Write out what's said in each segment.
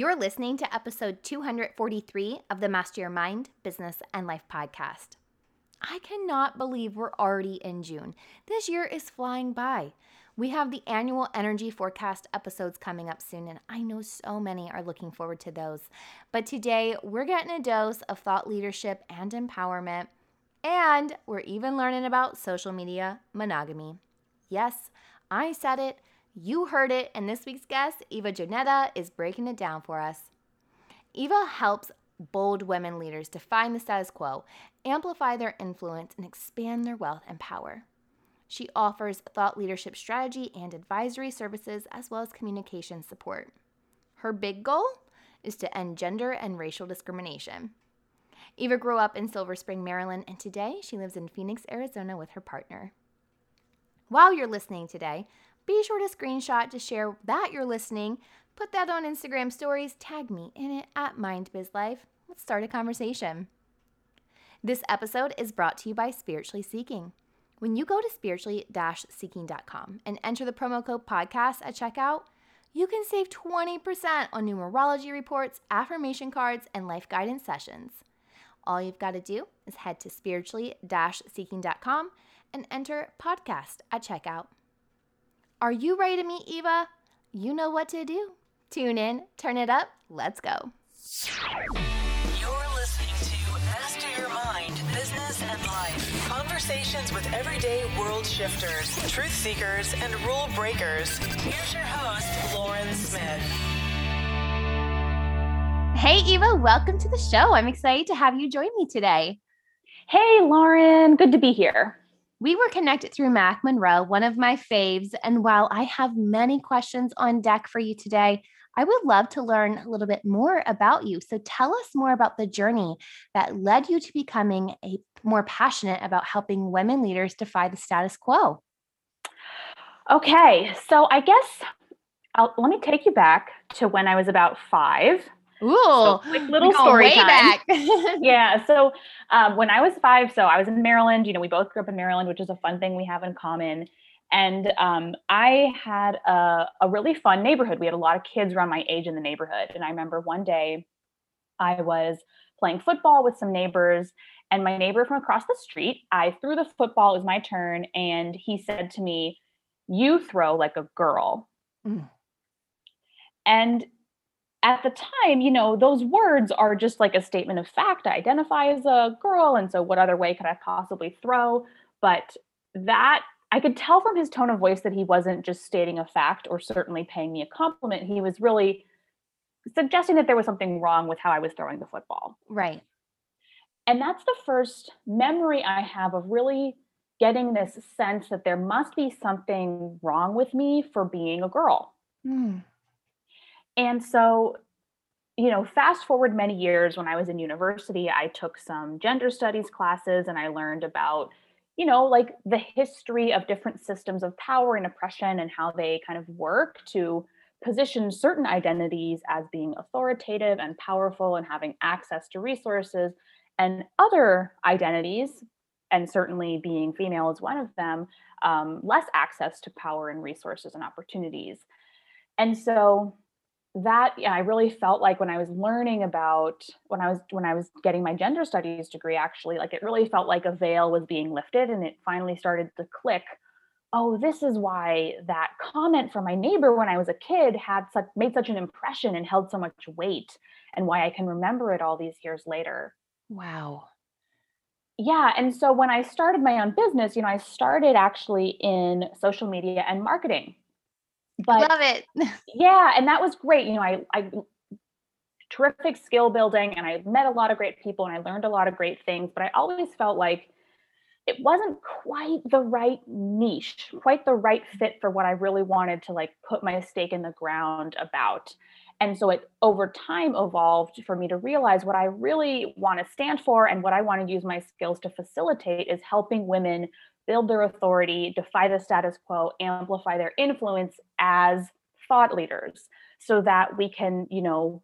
You're listening to episode 243 of the Master Your Mind, Business, and Life podcast. I cannot believe we're already in June. This year is flying by. We have the annual energy forecast episodes coming up soon, and I know so many are looking forward to those. But today, we're getting a dose of thought leadership and empowerment, and we're even learning about social media monogamy. Yes, I said it. You heard it, and this week's guest, Eva Jannotta, is breaking it down for us. Eva helps bold women leaders define the status quo, amplify their influence, and expand their wealth and power. She offers thought leadership strategy and advisory services as well as communication support. Her big goal is to end gender and racial discrimination. Eva grew up in Silver Spring, Maryland, and today she lives in Phoenix, Arizona with her partner. While you're listening today, be sure to screenshot to share that you're listening. Put that on Instagram stories, tag me in it at MindBizLife. Let's start a conversation. This episode is brought to you by Spiritually Seeking. When you go to spiritually seeking.com and enter the promo code podcast at checkout, you can save 20% on numerology reports, affirmation cards, and life guidance sessions. All you've got to do is head to spiritually seeking.com and enter podcast at checkout. Are you ready to meet Eva? You know what to do. Tune in, turn it up, let's go. You're listening to Master Your Mind, Business and Life. Conversations with everyday world shifters, truth seekers, and rule breakers. Here's your host, Lauren Smith. Hey, Eva, welcome to the show. I'm excited to have you join me today. Hey, Lauren, good to be here. We were connected through Mac Monroe, one of my faves. And while I have many questions on deck for you today, I would love to learn a little bit more about you. So tell us more about the journey that led you to becoming a more passionate about helping women leaders defy the status quo. Okay, so I guess I'll, let me take you back to when I was about five. Ooh, so quick little story time. yeah. So um, when I was five, so I was in Maryland. You know, we both grew up in Maryland, which is a fun thing we have in common. And um, I had a, a really fun neighborhood. We had a lot of kids around my age in the neighborhood. And I remember one day I was playing football with some neighbors, and my neighbor from across the street, I threw the football, it was my turn, and he said to me, You throw like a girl. Mm. And at the time, you know, those words are just like a statement of fact. I identify as a girl. And so, what other way could I possibly throw? But that I could tell from his tone of voice that he wasn't just stating a fact or certainly paying me a compliment. He was really suggesting that there was something wrong with how I was throwing the football. right. And that's the first memory I have of really getting this sense that there must be something wrong with me for being a girl. Mm. And so, you know, fast forward many years when I was in university, I took some gender studies classes and I learned about, you know, like the history of different systems of power and oppression and how they kind of work to position certain identities as being authoritative and powerful and having access to resources, and other identities, and certainly being female is one of them, um, less access to power and resources and opportunities. And so that yeah, I really felt like when I was learning about when I was when I was getting my gender studies degree actually like it really felt like a veil was being lifted and it finally started to click oh this is why that comment from my neighbor when I was a kid had such made such an impression and held so much weight and why I can remember it all these years later Wow. yeah and so when I started my own business you know I started actually in social media and marketing but Love it. yeah and that was great you know i i terrific skill building and i met a lot of great people and i learned a lot of great things but i always felt like it wasn't quite the right niche quite the right fit for what i really wanted to like put my stake in the ground about and so it over time evolved for me to realize what i really want to stand for and what i want to use my skills to facilitate is helping women build their authority, defy the status quo, amplify their influence as thought leaders so that we can, you know,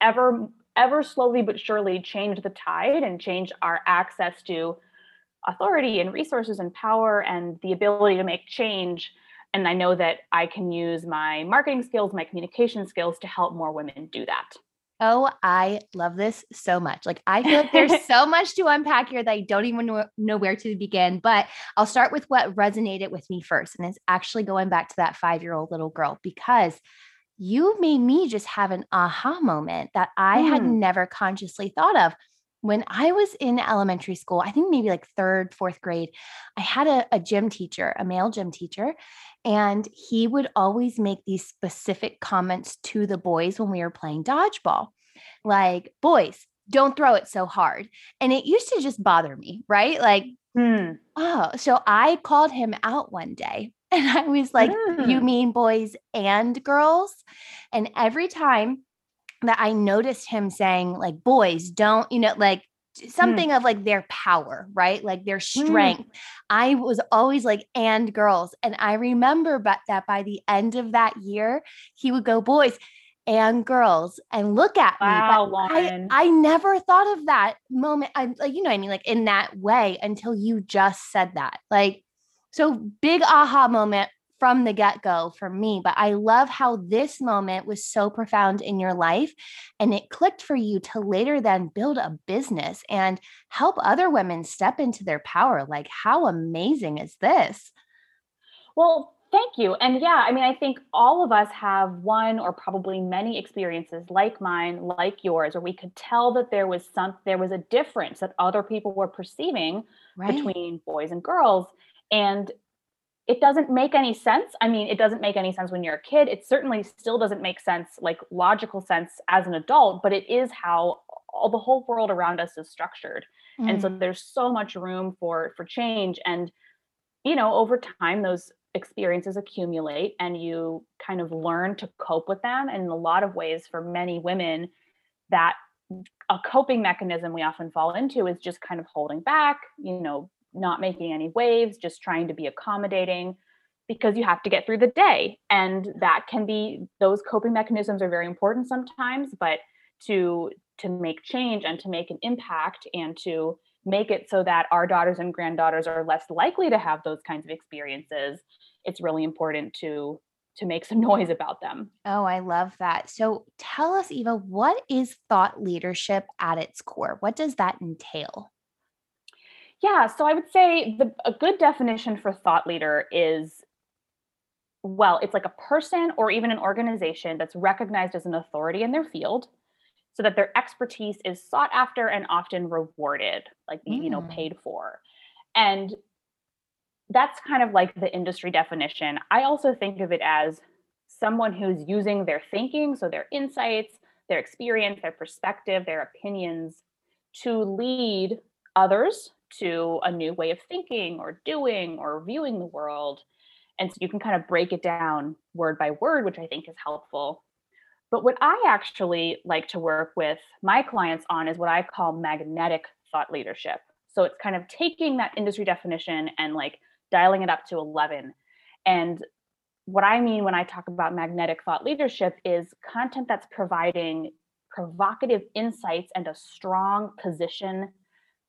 ever ever slowly but surely change the tide and change our access to authority and resources and power and the ability to make change And I know that I can use my marketing skills, my communication skills to help more women do that. Oh, I love this so much. Like, I feel like there's so much to unpack here that I don't even know, where to begin. But I'll start with what resonated with me first. And it's actually going back to that five year old little girl because you made me just have an aha moment that I mm. had hmm. never consciously thought of. When I was in elementary school, I think maybe like third, fourth grade, I had a, a gym teacher, a male gym teacher, and he would always make these specific comments to the boys when we were playing dodgeball. Like, boys, don't throw it so hard. And it used to just bother me, right? Like, hmm. oh, so I called him out one day and I was like, You hmm. mean boys and girls? And every time that I noticed him saying, like, boys, don't, you know, like Hmm. something mm. of like their power, right? Like their hmm. strength. Mm. I was always like, and girls. And I remember but that by the end of that year, he would go, boys and girls, and look at wow, me. But I, I never thought of that moment. I like, you know, I mean, like in that way until you just said that. Like, so big aha moment from the get go for me. But I love how this moment was so profound in your life and it clicked for you to later then build a business and help other women step into their power. Like, how amazing is this? Well, Thank you. And yeah, I mean, I think all of us have one or probably many experiences like mine, like yours, where we could tell that there was some there was a difference that other people were perceiving right. between boys and girls. And it doesn't make any sense. I mean, it doesn't make any sense when you're a kid. It certainly still doesn't make sense, like logical sense as an adult, but it is how all the whole world around us is structured. Mm. And so mm. there's so much room for for change. And you know, over time, those experiences accumulate and you kind of learn to cope with them. And in a lot of ways, for many women, that a coping mechanism we often fall into is just kind of holding back, you know, not making any waves, just trying to be accommodating because you have to get through the day. And that can be those coping mechanisms are very important sometimes, but to to make change and to make an impact and to make it so that our daughters and granddaughters are less likely to have those kinds of experiences, it's really important to to make some noise about them. Oh, I love that. So tell us Eva, what is thought leadership at its core? What does that entail? Yeah, so I would say the a good definition for thought leader is well, it's like a person or even an organization that's recognized as an authority in their field so that their expertise is sought after and often rewarded, like mm. you know, mm. paid for. And that's kind of like the industry definition. I also think of it as someone who's using their thinking, so their insights, their experience, their perspective, their opinions to lead others to a new way of thinking or doing or viewing the world. And so you can kind of break it down word by word, which I think is helpful. But what I actually like to work with my clients on is what I call magnetic thought leadership. So it's kind of taking that industry definition and like dialing it up to 11. And what I mean when I talk about magnetic thought leadership is content that's providing provocative insights and a strong position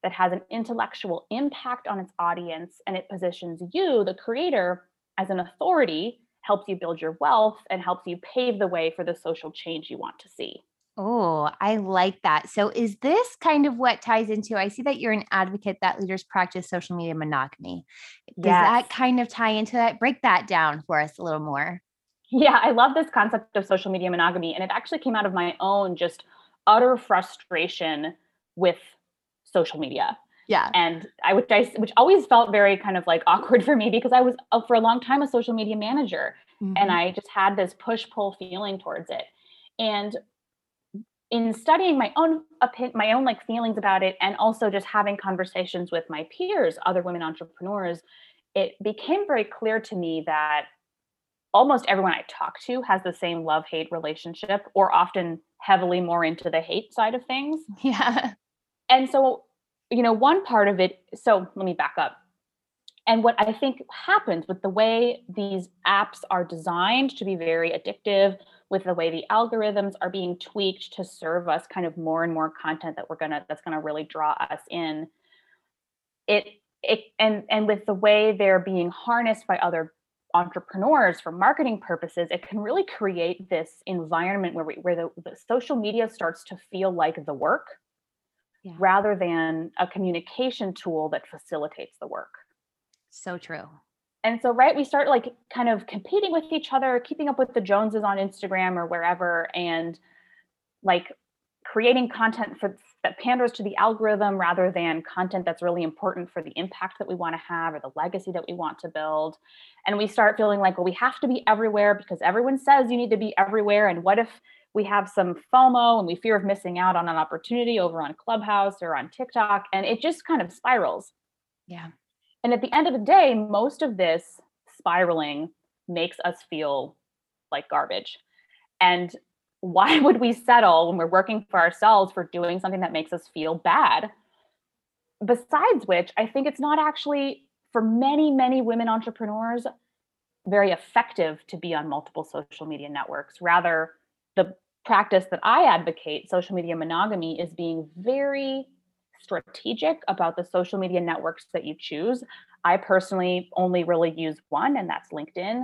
that has an intellectual impact on its audience and it positions you, the creator, as an authority, helps you build your wealth and helps you pave the way for the social change you want to see. Oh, I like that. So, is this kind of what ties into? I see that you're an advocate that leaders practice social media monogamy. Does yes. that kind of tie into that? Break that down for us a little more. Yeah, I love this concept of social media monogamy. And it actually came out of my own just utter frustration with social media. Yeah. And I which I which always felt very kind of like awkward for me because I was uh, for a long time a social media manager mm-hmm. and I just had this push pull feeling towards it. And in studying my own opinion, my own like feelings about it and also just having conversations with my peers, other women entrepreneurs, it became very clear to me that almost everyone I talk to has the same love hate relationship or often heavily more into the hate side of things. Yeah. And so, you know, one part of it, so let me back up. And what I think happens with the way these apps are designed to be very addictive, with the way the algorithms are being tweaked to serve us kind of more and more content that we're gonna that's gonna really draw us in. It it and and with the way they're being harnessed by other entrepreneurs for marketing purposes it can really create this environment where we, where the, the social media starts to feel like the work yeah. rather than a communication tool that facilitates the work. So true. And so right we start like kind of competing with each other keeping up with the joneses on instagram or wherever and like creating content for that panders to the algorithm rather than content that's really important for the impact that we want to have or the legacy that we want to build. And we start feeling like well we have to be everywhere because everyone says you need to be everywhere and what if we have some FOMO and we fear of missing out on an opportunity over on Clubhouse or on TikTok and it just kind of spirals. Yeah. And at the end of the day, most of this spiraling makes us feel like garbage. And why would we settle when we're working for ourselves for doing something that makes us feel bad? Besides which, I think it's not actually for many, many women entrepreneurs very effective to be on multiple social media networks. Rather, the practice that I advocate, social media monogamy, is being very strategic about the social media networks that you choose. I personally only really use one, and that's LinkedIn.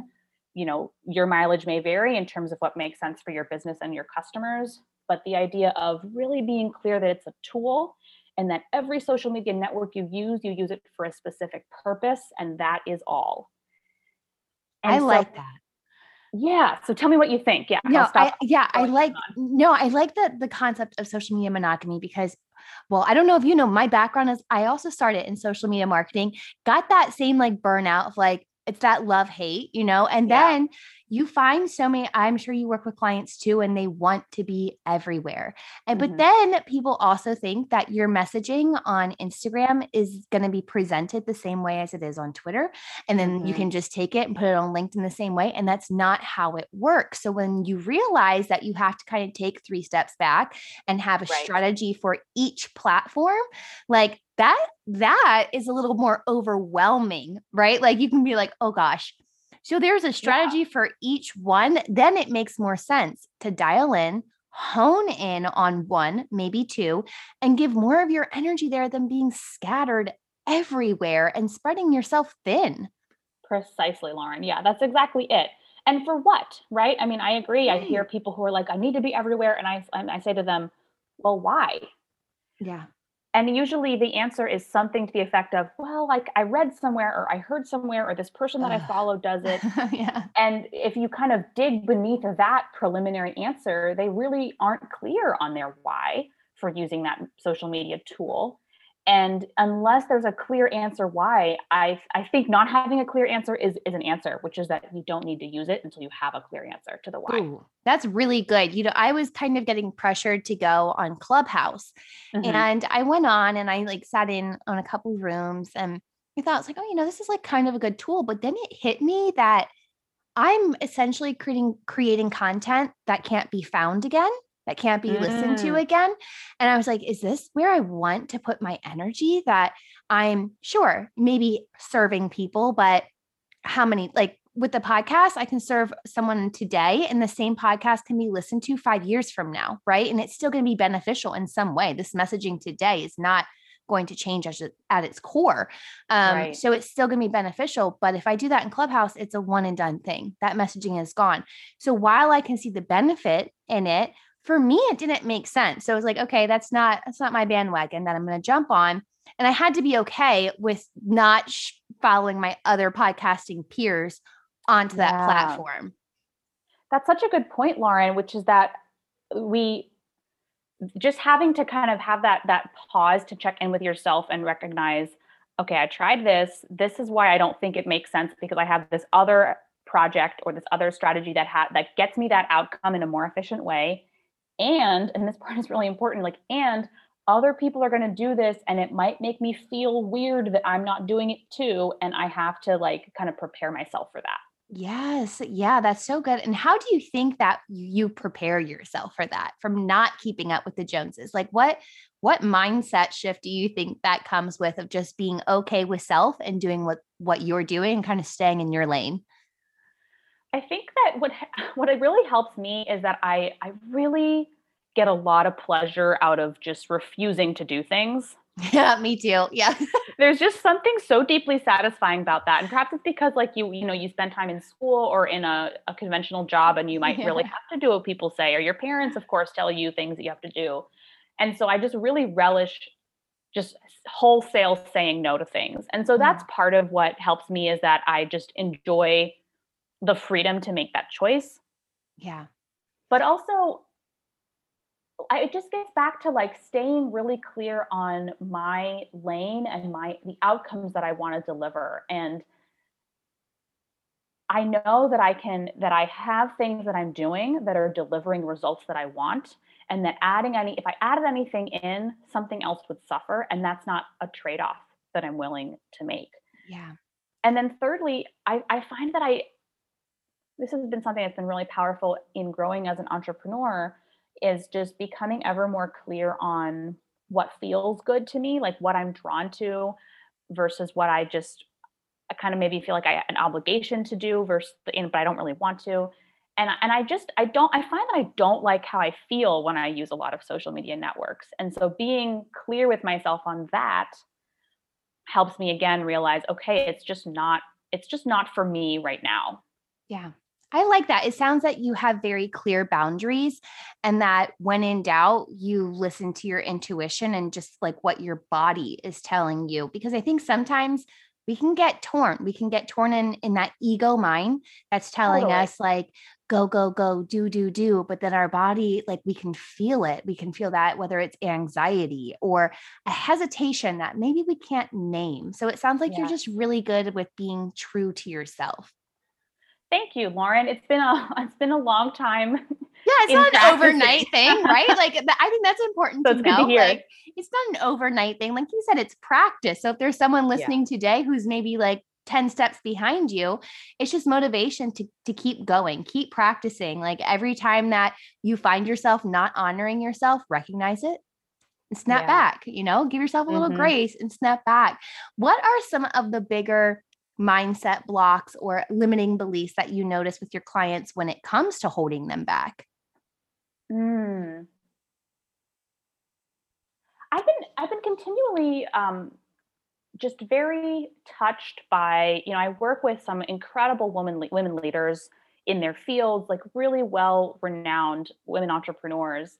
You know, your mileage may vary in terms of what makes sense for your business and your customers, but the idea of really being clear that it's a tool and that every social media network you use, you use it for a specific purpose, and that is all. And I so, like that. Yeah. So tell me what you think. Yeah. No, I, yeah, I like on. no, I like the the concept of social media monogamy because well, I don't know if you know my background is I also started in social media marketing, got that same like burnout of like it's that love hate, you know, and yeah. then you find so many i'm sure you work with clients too and they want to be everywhere and mm-hmm. but then people also think that your messaging on instagram is going to be presented the same way as it is on twitter and then mm-hmm. you can just take it and put it on linkedin the same way and that's not how it works so when you realize that you have to kind of take three steps back and have a right. strategy for each platform like that that is a little more overwhelming right like you can be like oh gosh so there's a strategy yeah. for each one. Then it makes more sense to dial in, hone in on one, maybe two, and give more of your energy there than being scattered everywhere and spreading yourself thin. Precisely, Lauren. Yeah, that's exactly it. And for what, right? I mean, I agree. I mm. hear people who are like, I need to be everywhere. And I, and I say to them, well, why? Yeah. And usually the answer is something to the effect of, well, like I read somewhere or I heard somewhere or this person that I follow does it. yeah. And if you kind of dig beneath that preliminary answer, they really aren't clear on their why for using that social media tool and unless there's a clear answer why i i think not having a clear answer is is an answer which is that you don't need to use it until you have a clear answer to the why. Ooh, that's really good. You know i was kind of getting pressured to go on clubhouse mm-hmm. and i went on and i like sat in on a couple rooms and i thought it's like oh you know this is like kind of a good tool but then it hit me that i'm essentially creating creating content that can't be found again that can't be mm. listened to mm. again. And I was like, is this where I want to put my energy? That I'm sure maybe serving people, but how many, like with the podcast, I can serve someone today, and the same podcast can be listened to five years from now, right? And it's still going to be beneficial in some way. This messaging today is not going to change as at its core. Um, right. So it's still going to be beneficial. But if I do that in Clubhouse, it's a one and done thing. That messaging is gone. So while I can see the benefit in it, for me it didn't make sense. So it was like okay that's not that's not my bandwagon that i'm going to jump on and i had to be okay with not sh- following my other podcasting peers onto yeah. that platform. That's such a good point lauren which is that we just having to kind of have that that pause to check in with yourself and recognize okay i tried this. This is why i don't think it makes sense because i have this other project or this other strategy that ha- that gets me that outcome in a more efficient way and and this part is really important like and other people are going to do this and it might make me feel weird that i'm not doing it too and i have to like kind of prepare myself for that. Yes yeah that's so good and how do you think that you prepare yourself for that from not keeping up with the joneses? Like what what mindset shift do you think that comes with of just being okay with self and doing what what you're doing and kind of staying in your lane I think that what what it really helps me is that I I really get a lot of pleasure out of just refusing to do things Yeah, me too. Yeah. There's just something so deeply satisfying about that. And perhaps it's because like you, you know, you spend time in school or in a, a conventional job and you might yeah. really have to do what people say, or your parents, of course, tell you things that you have to do. And so I just really relish just wholesale saying no to things. And so that's mm. part of what helps me is that I just enjoy the freedom to make that choice. Yeah. But also I, it just gets back to like staying really clear on my lane and my the outcomes that I want to deliver and I know that I can that I have things that I'm doing that are delivering results that I want and that adding any if I added anything in something else would suffer and that's not a trade-off that I'm willing to make. Yeah. And then thirdly, I, I find that I this has been something that's been really powerful in growing as an entrepreneur is just becoming ever more clear on what feels good to me, like what I'm drawn to versus what I just I kind of maybe feel like I have an obligation to do versus the, but I don't really want to. And and I just I don't I find that I don't like how I feel when I use a lot of social media networks. And so being clear with myself on that helps me again realize okay, it's just not it's just not for me right now. Yeah. I like that. It sounds that you have very clear boundaries and that when in doubt, you listen to your intuition and just like what your body is telling you. Because I think sometimes we can get torn. We can get torn in in that ego mind that's telling totally. us like go go go do do do but then our body like we can feel it. We can feel that whether it's anxiety or a hesitation that maybe we can't name. So it sounds like yeah. you're just really good with being true to yourself. Thank you, Lauren. It's been a it's been a long time. Yeah, it's not an overnight thing, right? Like I think that's important so to know. To like it's not an overnight thing. Like you said, it's practice. So if there's someone listening yeah. today who's maybe like 10 steps behind you it's just motivation to to keep going keep practicing like every time that you find yourself not honoring yourself recognize it and snap yeah. back you know give yourself a little mm-hmm. grace and snap back what are some of the bigger mindset blocks or limiting beliefs that you notice with your clients when it comes to holding them back? Mm. I've been I've been continually um, just very touched by you know I work with some incredible women women leaders in their fields, like really well renowned women entrepreneurs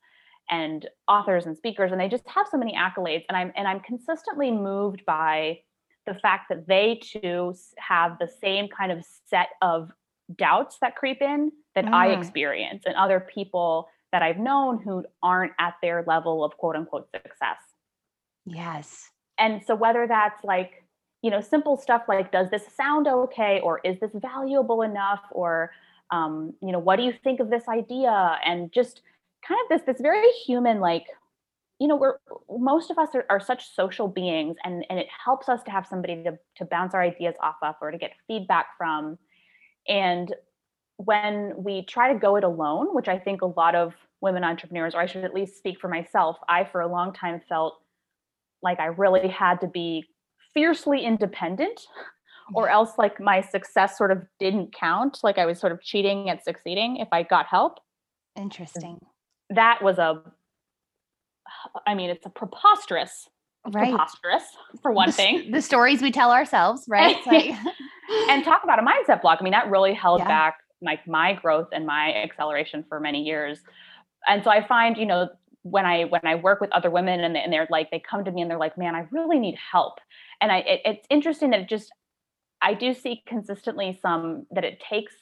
and authors and speakers, and they just have so many accolades. And I'm and I'm consistently moved by the fact that they too have the same kind of set of doubts that creep in that mm. I experience and other people that I've known who aren't at their level of quote unquote success. Yes. And so whether that's like, you know, simple stuff like, does this sound okay? Or is this valuable enough? Or, um, you know, what do you think of this idea? And just kind of this, this very human, like, you know we're most of us are, are, such social beings and and it helps us to have somebody to, to bounce our ideas off of or to get feedback from. And when we try to go it alone which i think a lot of women entrepreneurs or i should at least speak for myself i for a long time felt like i really had to be fiercely independent or else like my success sort of didn't count like i was sort of cheating at succeeding if i got help. Interesting. That was a I mean, it's a preposterous, right. preposterous for one the, thing. The stories we tell ourselves, right? Like... and talk about a mindset block. I mean, that really held yeah. back like my growth and my acceleration for many years. And so I find, you know, when I when I work with other women and, they, and they're like they come to me and they're like, man, I really need help. And I it, it's interesting that it just I do see consistently some that it takes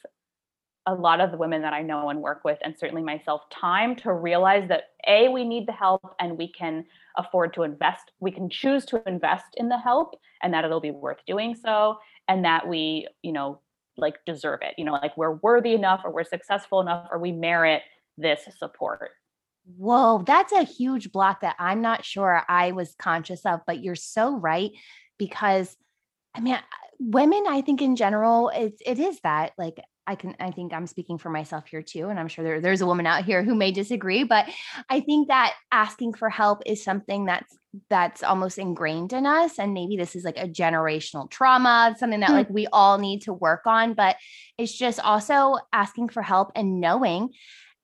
a lot of the women that I know and work with, and certainly myself, time to realize that A, we need the help and we can afford to invest. We can choose to invest in the help and that it'll be worth doing so. And that we, you know, like deserve it, you know, like we're worthy enough or we're successful enough or we merit this support. Whoa, that's a huge block that I'm not sure I was conscious of, but you're so right because I mean, women, I think in general, it's it is that like I can I think I'm speaking for myself here too and I'm sure there, there's a woman out here who may disagree but I think that asking for help is something that's that's almost ingrained in us and maybe this is like a generational trauma something that mm-hmm. like we all need to work on but it's just also asking for help and knowing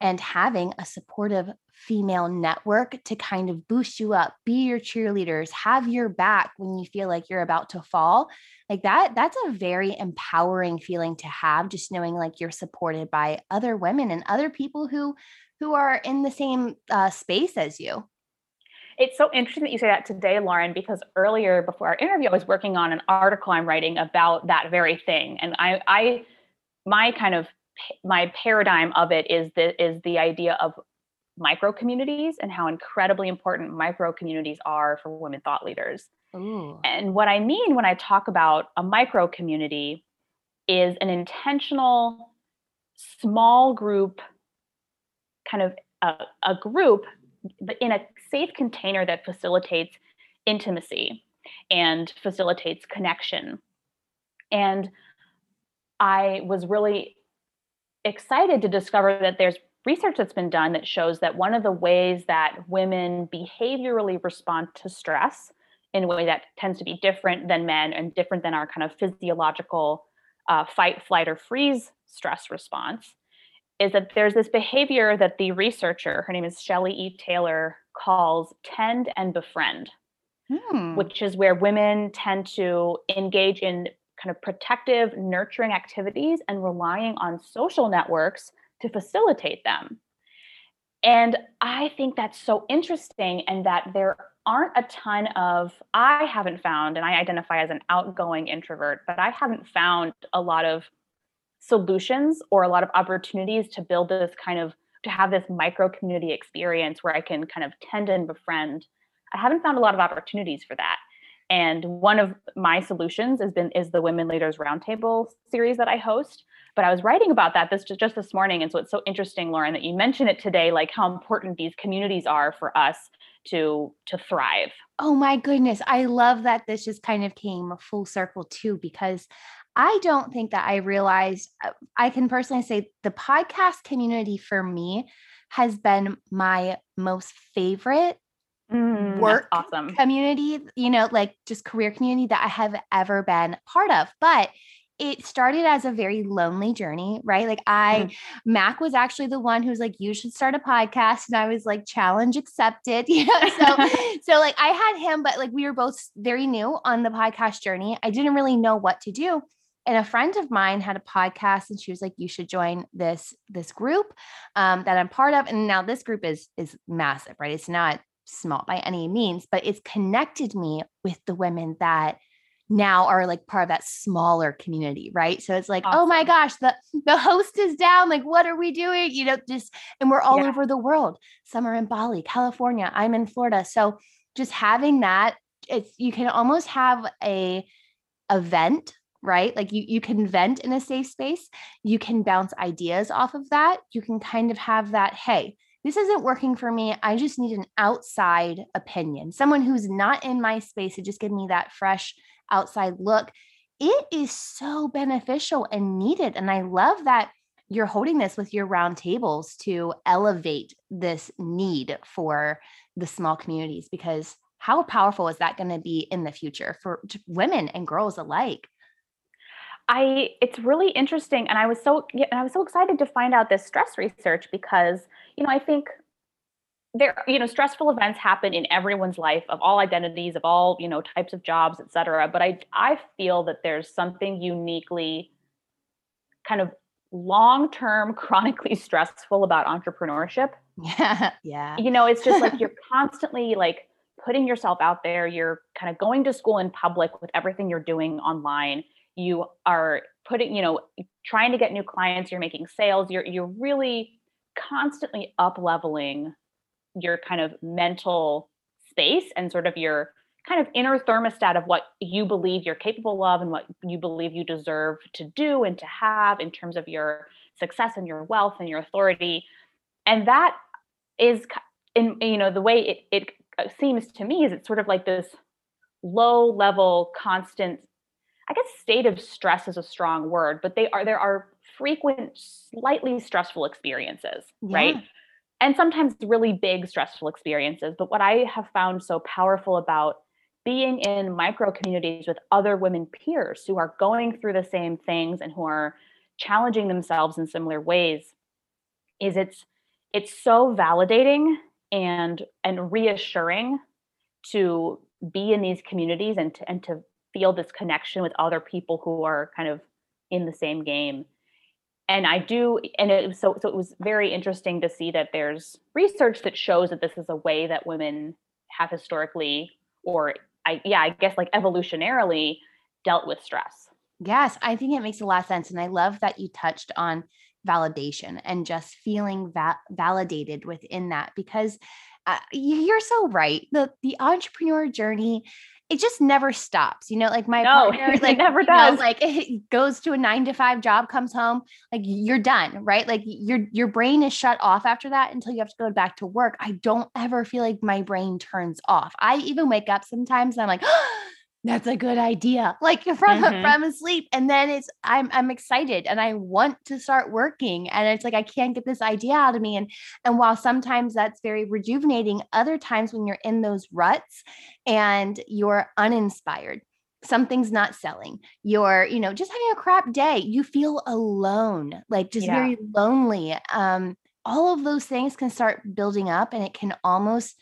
and having a supportive female network to kind of boost you up, be your cheerleaders, have your back when you feel like you're about to fall. Like that, that's a very empowering feeling to have, just knowing like you're supported by other women and other people who who are in the same uh, space as you. It's so interesting that you say that today, Lauren, because earlier before our interview, I was working on an article I'm writing about that very thing. And I, I my kind of my paradigm of it is the is the idea of micro communities and how incredibly important micro communities are for women thought leaders. Ooh. And what I mean when I talk about a micro community is an intentional small group kind of a, a group in a safe container that facilitates intimacy and facilitates connection. And I was really excited to discover that there's research that's been done that shows that one of the ways that women behaviorally respond to stress in a way that tends to be different than men and different than our kind of physiological uh, fight, flight, or freeze stress response is that there's this behavior that the researcher, her name is Shelley E. Taylor, calls tend and befriend, hmm. which is where women tend to engage in kind of protective, nurturing activities and relying on social networks to facilitate them. And I think that's so interesting, and that there aren't a ton of, I haven't found, and I identify as an outgoing introvert, but I haven't found a lot of solutions or a lot of opportunities to build this kind of to have this micro community experience where I can kind of tend and befriend. I haven't found a lot of opportunities for that. And one of my solutions has been is the Women Leaders Roundtable series that I host. But I was writing about that this just this morning, and so it's so interesting, Lauren, that you mention it today, like how important these communities are for us to to thrive. Oh my goodness, I love that this just kind of came full circle too, because I don't think that I realized, uh, I can personally say the podcast community for me has been my most favorite mm, work awesome. community, you know, like just career community that I have ever been part of. But it started as a very lonely journey, right? Like I, mm. Mac was actually the one who was like, you should start a podcast. And I was like, challenge accepted, you know? So, so like I had him, but like we were both very new on the podcast journey. I didn't really know what to do and a friend of mine had a podcast and she was like you should join this this group um, that i'm part of and now this group is is massive right it's not small by any means but it's connected me with the women that now are like part of that smaller community right so it's like awesome. oh my gosh the the host is down like what are we doing you know just and we're all yeah. over the world some are in bali california i'm in florida so just having that it's you can almost have a event right? Like you you can vent in a safe space. You can bounce ideas off of that. You can kind of have that, hey, this isn't working for me. I just need an outside opinion. Someone who's not in my space to just give me that fresh outside look. It is so beneficial and needed. And I love that you're holding this with your roundtables to elevate this need for the small communities because how powerful is that going to be in the future for women and girls alike? I it's really interesting and I was so and I was so excited to find out this stress research because you know I think there you know stressful events happen in everyone's life of all identities of all you know types of jobs et cetera but I I feel that there's something uniquely kind of long-term chronically stressful about entrepreneurship. Yeah yeah. You know it's just like you're constantly like putting yourself out there you're kind of going to school in public with everything you're doing online. You are putting you know trying to get new clients you're making sales you're you're really constantly up leveling your kind of mental space and sort of your kind of inner thermostat of what you believe you're capable of and what you believe you deserve to do and to have in terms of your success and your wealth and your authority and that is in you know the way it, it seems to me is it's sort of like this low level constant I guess state of stress is a strong word, but they are there are frequent, slightly stressful experiences, yeah. right? And sometimes really big stressful experiences. But what I have found so powerful about being in micro communities with other women peers who are going through the same things and who are challenging themselves in similar ways is it's it's so validating and and reassuring to be in these communities and to, and to feel this connection with other people who are kind of in the same game and i do and it so so it was very interesting to see that there's research that shows that this is a way that women have historically or i yeah i guess like evolutionarily dealt with stress. Yes i think it makes a lot of sense and i love that you touched on validation and just feeling va- validated within that because uh, you're so right. The the entrepreneur journey it just never stops. You know, like my no, partner, like never does. Know, like it goes to a nine to five job, comes home, like you're done, right? Like your your brain is shut off after that until you have to go back to work. I don't ever feel like my brain turns off. I even wake up sometimes and I'm like, that's a good idea like from mm-hmm. from asleep and then it's i'm i'm excited and i want to start working and it's like i can't get this idea out of me and and while sometimes that's very rejuvenating other times when you're in those ruts and you're uninspired something's not selling you're you know just having a crap day you feel alone like just yeah. very lonely um all of those things can start building up and it can almost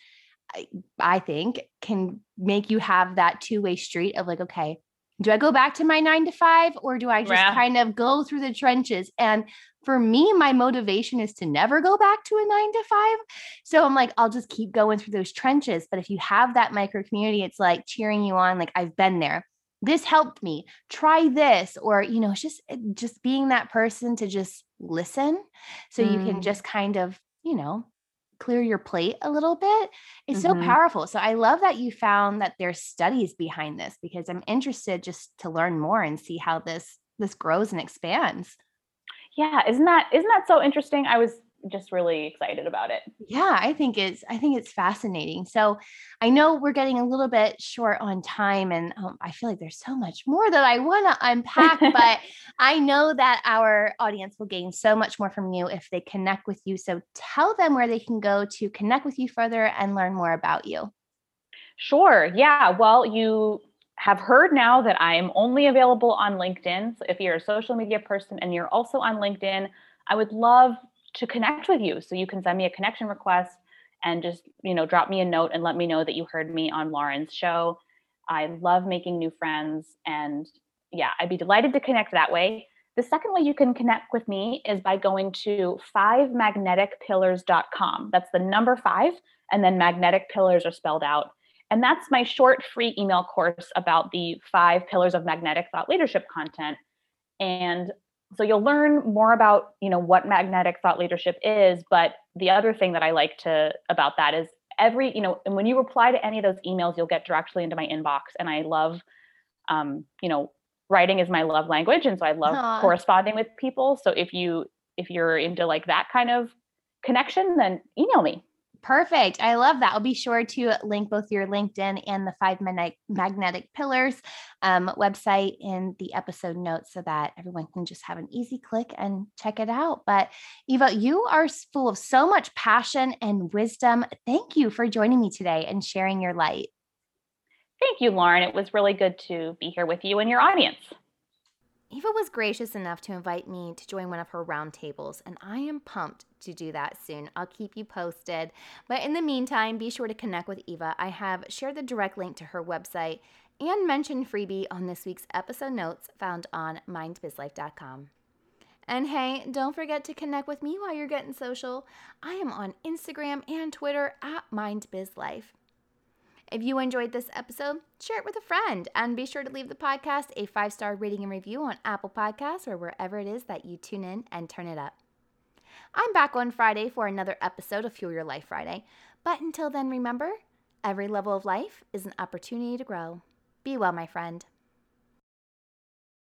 I think can make you have that two way street of like, okay, do I go back to my nine to five or do I just yeah. kind of go through the trenches? And for me, my motivation is to never go back to a nine to five. So I'm like, I'll just keep going through those trenches. But if you have that micro community, it's like cheering you on, like, I've been there. This helped me. Try this. Or, you know, just eh, just being that person to just listen. So mm. you can mm. just kind of, you know, clear your plate a little bit is mm-hmm. so powerful. So I love that you found that there's studies behind this because I'm interested just to learn more and see how this this grows and expands. Yeah, isn't that isn't that so interesting? I was just really excited about it. Yeah, I think it's I think it's fascinating. So I know we're getting a little bit short on time, and um, I feel like there's so much more that I want to unpack. but I know that our audience will gain so much more from you if they connect with you. So tell them where they can go to connect with you further and learn more about you. Sure. Yeah. Well, you have heard now that I'm only available on LinkedIn. So if you're a social media person and you're also on LinkedIn, I would love to connect with you. So you can send me a connection request and just, you know, drop me a note and let me know that you heard me on Lauren's show. I love making new friends and yeah, I'd be delighted to connect that way. The second way you can connect with me is by going to 5magneticpillars.com. That's the number 5 and then magnetic pillars are spelled out. And that's my short free email course about the 5 pillars of magnetic thought leadership content. And so you'll learn more about you know what magnetic thought leadership is but the other thing that i like to about that is every you know and when you reply to any of those emails you'll get directly into my inbox and i love um, you know writing is my love language and so i love Aww. corresponding with people so if you if you're into like that kind of connection then email me Perfect. I love that. I'll be sure to link both your LinkedIn and the five magnetic pillars um, website in the episode notes so that everyone can just have an easy click and check it out. But Eva, you are full of so much passion and wisdom. Thank you for joining me today and sharing your light. Thank you, Lauren. It was really good to be here with you and your audience. Eva was gracious enough to invite me to join one of her roundtables, and I am pumped to do that soon. I'll keep you posted. But in the meantime, be sure to connect with Eva. I have shared the direct link to her website and mentioned freebie on this week's episode notes found on mindbizlife.com. And hey, don't forget to connect with me while you're getting social. I am on Instagram and Twitter at mindbizlife. If you enjoyed this episode, share it with a friend and be sure to leave the podcast a five star rating and review on Apple Podcasts or wherever it is that you tune in and turn it up. I'm back on Friday for another episode of Fuel Your Life Friday. But until then, remember every level of life is an opportunity to grow. Be well, my friend.